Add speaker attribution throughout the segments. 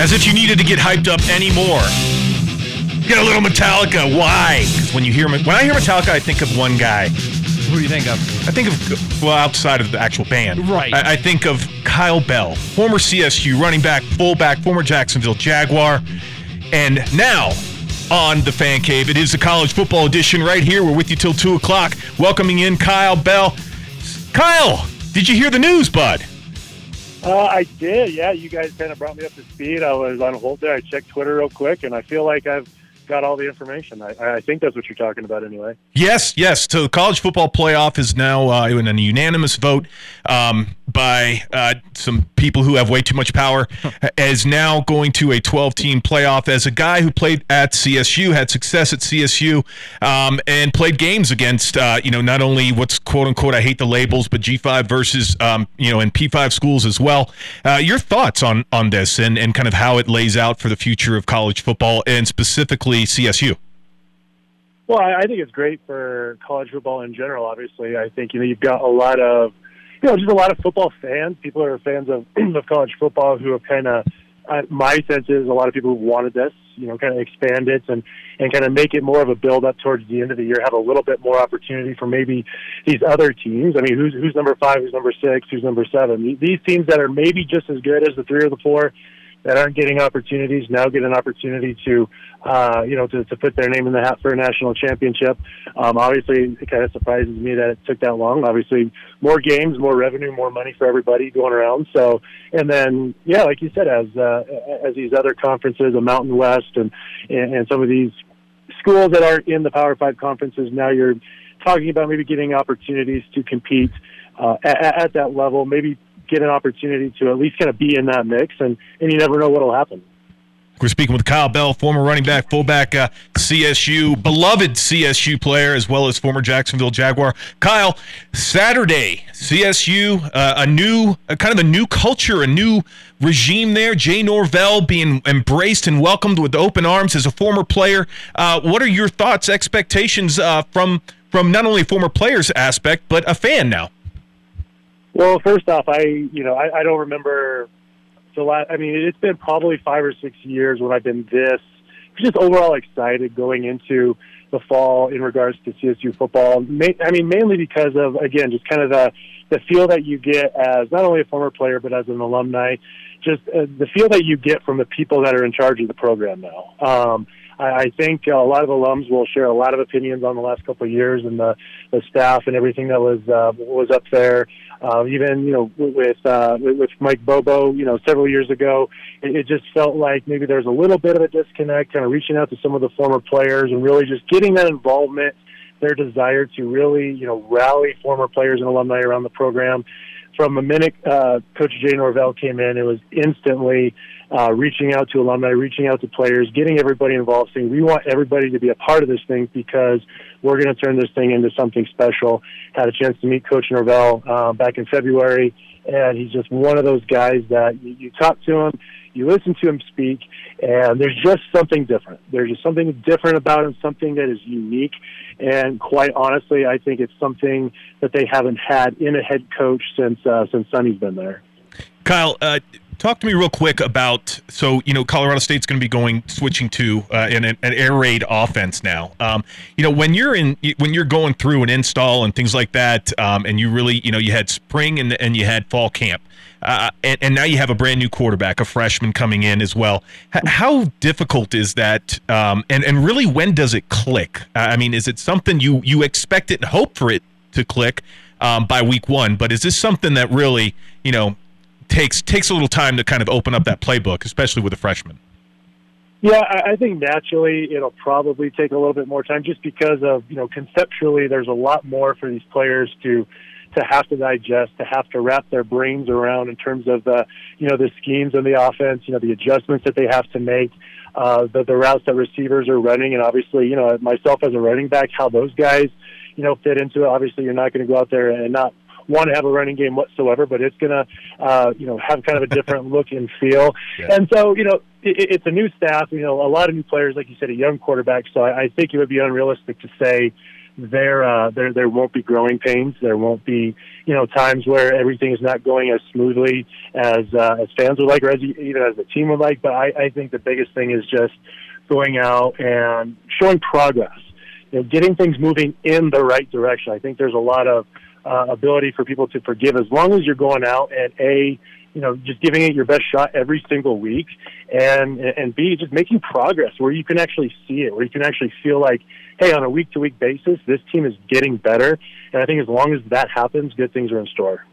Speaker 1: As if you needed to get hyped up anymore. Get a little Metallica. Why? when you hear when I hear Metallica, I think of one guy.
Speaker 2: Who do you think of?
Speaker 1: I think of well, outside of the actual band,
Speaker 2: Right.
Speaker 1: I, I think of Kyle Bell, former CSU running back, fullback, former Jacksonville Jaguar, and now on the Fan Cave, it is the college football edition right here. We're with you till two o'clock, welcoming in Kyle Bell. Kyle, did you hear the news, bud?
Speaker 3: Uh, I did, yeah. You guys kind of brought me up to speed. I was on hold there. I checked Twitter real quick, and I feel like I've got all the information. I, I think that's what you're talking about, anyway.
Speaker 1: Yes, yes. So the college football playoff is now uh, in a unanimous vote um, by uh, some people who have way too much power, is now going to a 12-team playoff. As a guy who played at CSU, had success at CSU, um, and played games against, uh, you know, not only what's quote unquote I hate the labels, but G5 versus, um, you know, and P5 schools as well. Uh, your thoughts on on this and and kind of how it lays out for the future of college football and specifically CSU.
Speaker 3: Well, I, I think it's great for college football in general. Obviously, I think you know you've got a lot of, you know, just a lot of football fans. People are fans of of college football who have kind of, uh, my sense is a lot of people who wanted this, you know, kind of expand it and and kind of make it more of a build up towards the end of the year. Have a little bit more opportunity for maybe these other teams. I mean, who's who's number five? Who's number six? Who's number seven? These teams that are maybe just as good as the three or the four that aren't getting opportunities now get an opportunity to, uh, you know, to, to put their name in the hat for a national championship. Um, obviously, it kind of surprises me that it took that long. Obviously, more games, more revenue, more money for everybody going around. So, and then, yeah, like you said, as uh, as these other conferences, the Mountain West, and and, and some of these schools that aren't in the Power Five conferences, now you're talking about maybe getting opportunities to compete uh, at, at that level, maybe get an opportunity to at least kind of be in that mix, and, and you never know what will happen.
Speaker 1: We're speaking with Kyle Bell, former running back, fullback, uh, CSU, beloved CSU player, as well as former Jacksonville Jaguar. Kyle, Saturday, CSU, uh, a new, kind of a new culture, a new regime there. Jay Norvell being embraced and welcomed with open arms as a former player. Uh, what are your thoughts, expectations uh, from from not only former player's aspect, but a fan now?
Speaker 3: Well, first off, I you know I, I don't remember the last. I mean, it's been probably five or six years when I've been this just overall excited going into the fall in regards to CSU football. I mean, mainly because of again just kind of the the feel that you get as not only a former player but as an alumni, just uh, the feel that you get from the people that are in charge of the program now. Um, I, think a lot of alums will share a lot of opinions on the last couple of years and the, the staff and everything that was uh, was up there. Uh, even you know with uh, with Mike Bobo, you know several years ago, it, it just felt like maybe there's a little bit of a disconnect. Kind of reaching out to some of the former players and really just getting that involvement, their desire to really you know rally former players and alumni around the program. From the minute uh, Coach Jay Norvell came in, it was instantly uh, reaching out to alumni, reaching out to players, getting everybody involved, saying we want everybody to be a part of this thing because we're going to turn this thing into something special. Had a chance to meet Coach Norvell uh, back in February, and he's just one of those guys that you, you talk to him, you listen to him speak, and there's just something different. There's just something different about him, something that is unique. And quite honestly, I think it's something that they haven't had in a head coach since uh, since Sonny's been there.
Speaker 1: Kyle, uh, talk to me real quick about so you know Colorado State's going to be going switching to uh, an, an air raid offense now. Um, you know when you're in when you're going through an install and things like that, um, and you really you know you had spring and and you had fall camp. Uh, and, and now you have a brand new quarterback, a freshman coming in as well. H- how difficult is that? Um, and and really, when does it click? I mean, is it something you you expect it and hope for it to click um, by week one? But is this something that really you know takes takes a little time to kind of open up that playbook, especially with a freshman.
Speaker 3: Yeah, I, think naturally it'll probably take a little bit more time, just because of you know conceptually there's a lot more for these players to to have to digest, to have to wrap their brains around in terms of the you know the schemes of the offense, you know the adjustments that they have to make, uh, the the routes that receivers are running, and obviously you know myself as a running back, how those guys you know fit into it. Obviously, you're not going to go out there and not want to have a running game whatsoever, but it's going to, uh, you know, have kind of a different look and feel. Yeah. And so, you know, it, it's a new staff, you know, a lot of new players, like you said, a young quarterback. So I, I think it would be unrealistic to say there, uh, there, there won't be growing pains. There won't be, you know, times where everything is not going as smoothly as, uh, as fans would like or as even as the team would like. But I, I think the biggest thing is just going out and showing progress. You know, getting things moving in the right direction. I think there's a lot of uh, ability for people to forgive as long as you're going out and a you know just giving it your best shot every single week and and b just making progress where you can actually see it where you can actually feel like hey on a week to week basis this team is getting better. And i think as long as that happens good things are in store.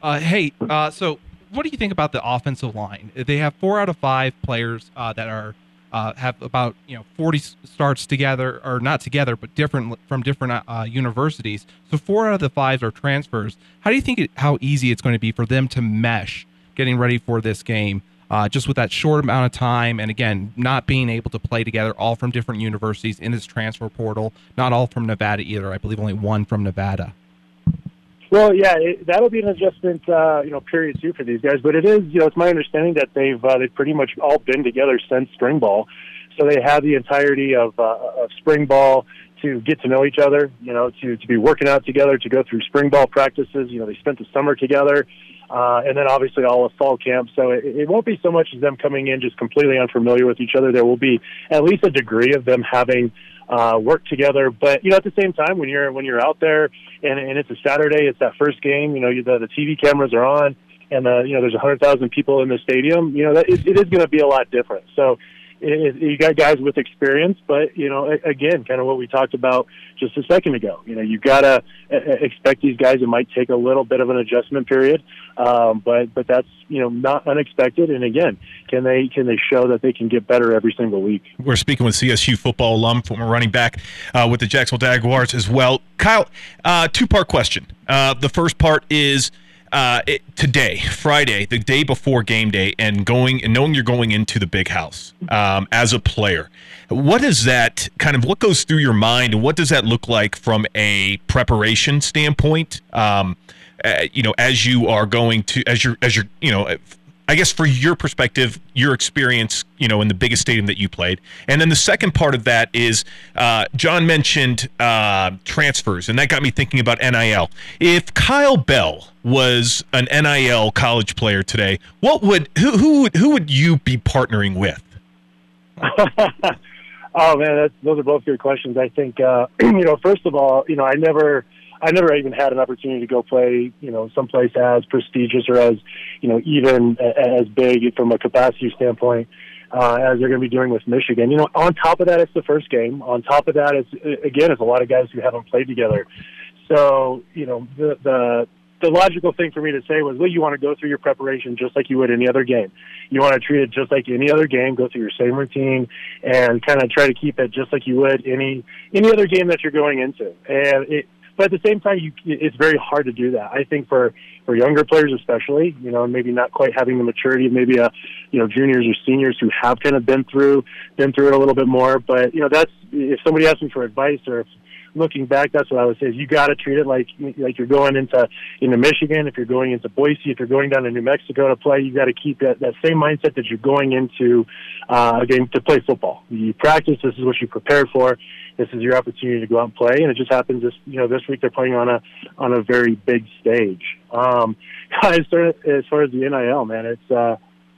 Speaker 2: Uh, hey uh, so what do you think about the offensive line? They have four out of five players uh, that are uh, have about you know 40 starts together or not together but different from different uh, universities. So four out of the five are transfers. How do you think it, how easy it's going to be for them to mesh getting ready for this game uh, just with that short amount of time and again not being able to play together all from different universities in this transfer portal? Not all from nevada either. I believe only one from nevada
Speaker 3: well, yeah, it, that'll be an adjustment, uh, you know, period too for these guys. But it is, you know, it's my understanding that they've uh, they've pretty much all been together since spring ball, so they have the entirety of uh, of spring ball to get to know each other. You know, to to be working out together, to go through spring ball practices. You know, they spent the summer together. Uh, and then obviously all of fall camp. So it, it won't be so much as them coming in just completely unfamiliar with each other. There will be at least a degree of them having uh, work together. But you know, at the same time, when you're when you're out there and, and it's a Saturday, it's that first game. You know, the, the TV cameras are on, and the, you know there's a hundred thousand people in the stadium. You know, that it is going to be a lot different. So you got guys with experience, but you know, again, kind of what we talked about just a second ago. You know, you gotta expect these guys. It might take a little bit of an adjustment period, um, but but that's you know not unexpected. And again, can they can they show that they can get better every single week?
Speaker 1: We're speaking with CSU football alum, former running back uh, with the Jacksonville Jaguars as well. Kyle, uh, two part question. Uh, the first part is uh, it, today, Friday, the day before game day, and going and knowing you're going into the big house um, as a player, what is that kind of what goes through your mind, and what does that look like from a preparation standpoint? Um, uh, you know, as you are going to as you're as you're you know I guess for your perspective, your experience, you know, in the biggest stadium that you played, and then the second part of that is uh, John mentioned uh, transfers, and that got me thinking about NIL. If Kyle Bell was an NIL college player today, what would who who would who would you be partnering with?
Speaker 3: oh man, those are both good questions. I think uh, you know, first of all, you know, I never I never even had an opportunity to go play, you know, someplace as prestigious or as, you know, even as big from a capacity standpoint uh, as they're going to be doing with Michigan. You know, on top of that, it's the first game. On top of that, it's again, it's a lot of guys who haven't played together. So, you know, the the the logical thing for me to say was, well, you want to go through your preparation just like you would any other game. You want to treat it just like any other game. Go through your same routine and kind of try to keep it just like you would any any other game that you're going into. And it, but at the same time, you, it's very hard to do that. I think for for younger players, especially, you know, maybe not quite having the maturity of maybe a, you know, juniors or seniors who have kind of been through been through it a little bit more. But you know, that's if somebody asks me for advice or if looking back, that's what I would say. You got to treat it like like you're going into into Michigan. If you're going into Boise, if you're going down to New Mexico to play, you got to keep that that same mindset that you're going into uh, a game to play football. You practice. This is what you prepared for this is your opportunity to go out and play. And it just happens this, you know, this week they're playing on a, on a very big stage. Um, as far as, far as the NIL, man, it's, uh,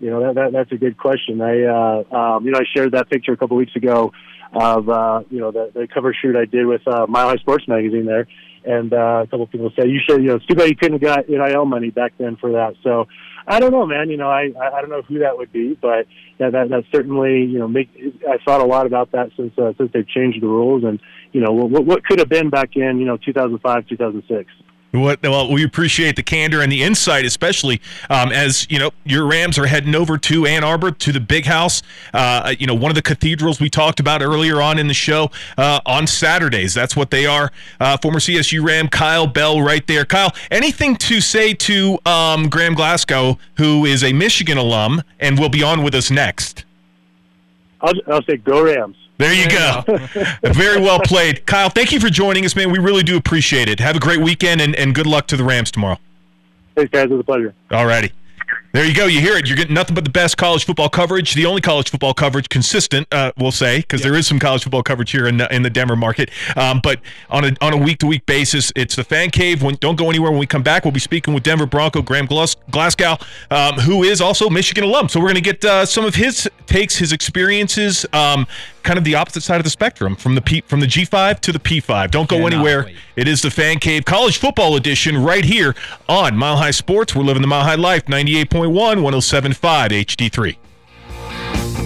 Speaker 3: you know, that, that, that's a good question. I, uh, um, you know, I shared that picture a couple weeks ago of, uh, you know, the, the cover shoot I did with, uh, Mile High Sports Magazine there. And, uh, a couple people said, you should, you know, it's too bad you couldn't have got NIL money back then for that. So, I don't know, man. You know, I I don't know who that would be, but yeah, that that certainly you know make. I thought a lot about that since uh, since they've changed the rules, and you know what what could have been back in you know 2005 2006.
Speaker 1: What, well, we appreciate the candor and the insight, especially um, as you know your Rams are heading over to Ann Arbor to the Big House. Uh, you know, one of the cathedrals we talked about earlier on in the show uh, on Saturdays. That's what they are. Uh, former CSU Ram Kyle Bell, right there. Kyle, anything to say to um, Graham Glasgow, who is a Michigan alum and will be on with us next?
Speaker 3: I'll, I'll say go Rams.
Speaker 1: There you go. Very well played. Kyle, thank you for joining us, man. We really do appreciate it. Have a great weekend and, and good luck to the Rams tomorrow.
Speaker 3: Thanks, guys. It was a pleasure.
Speaker 1: All righty. There you go. You hear it. You're getting nothing but the best college football coverage, the only college football coverage consistent, uh, we'll say, because there is some college football coverage here in, in the Denver market. Um, but on a on a week to week basis, it's the Fan Cave. When, don't go anywhere. When we come back, we'll be speaking with Denver Bronco Graham Glas- Glasgow, um, who is also Michigan alum. So we're going to get uh, some of his takes, his experiences, um, kind of the opposite side of the spectrum from the P, from the G5 to the P5. Don't go
Speaker 2: Cannot
Speaker 1: anywhere.
Speaker 2: wait.
Speaker 1: It is the Fan Cave College Football Edition right here on Mile High Sports. We're living the Mile High Life 98.1, 107.5 HD3.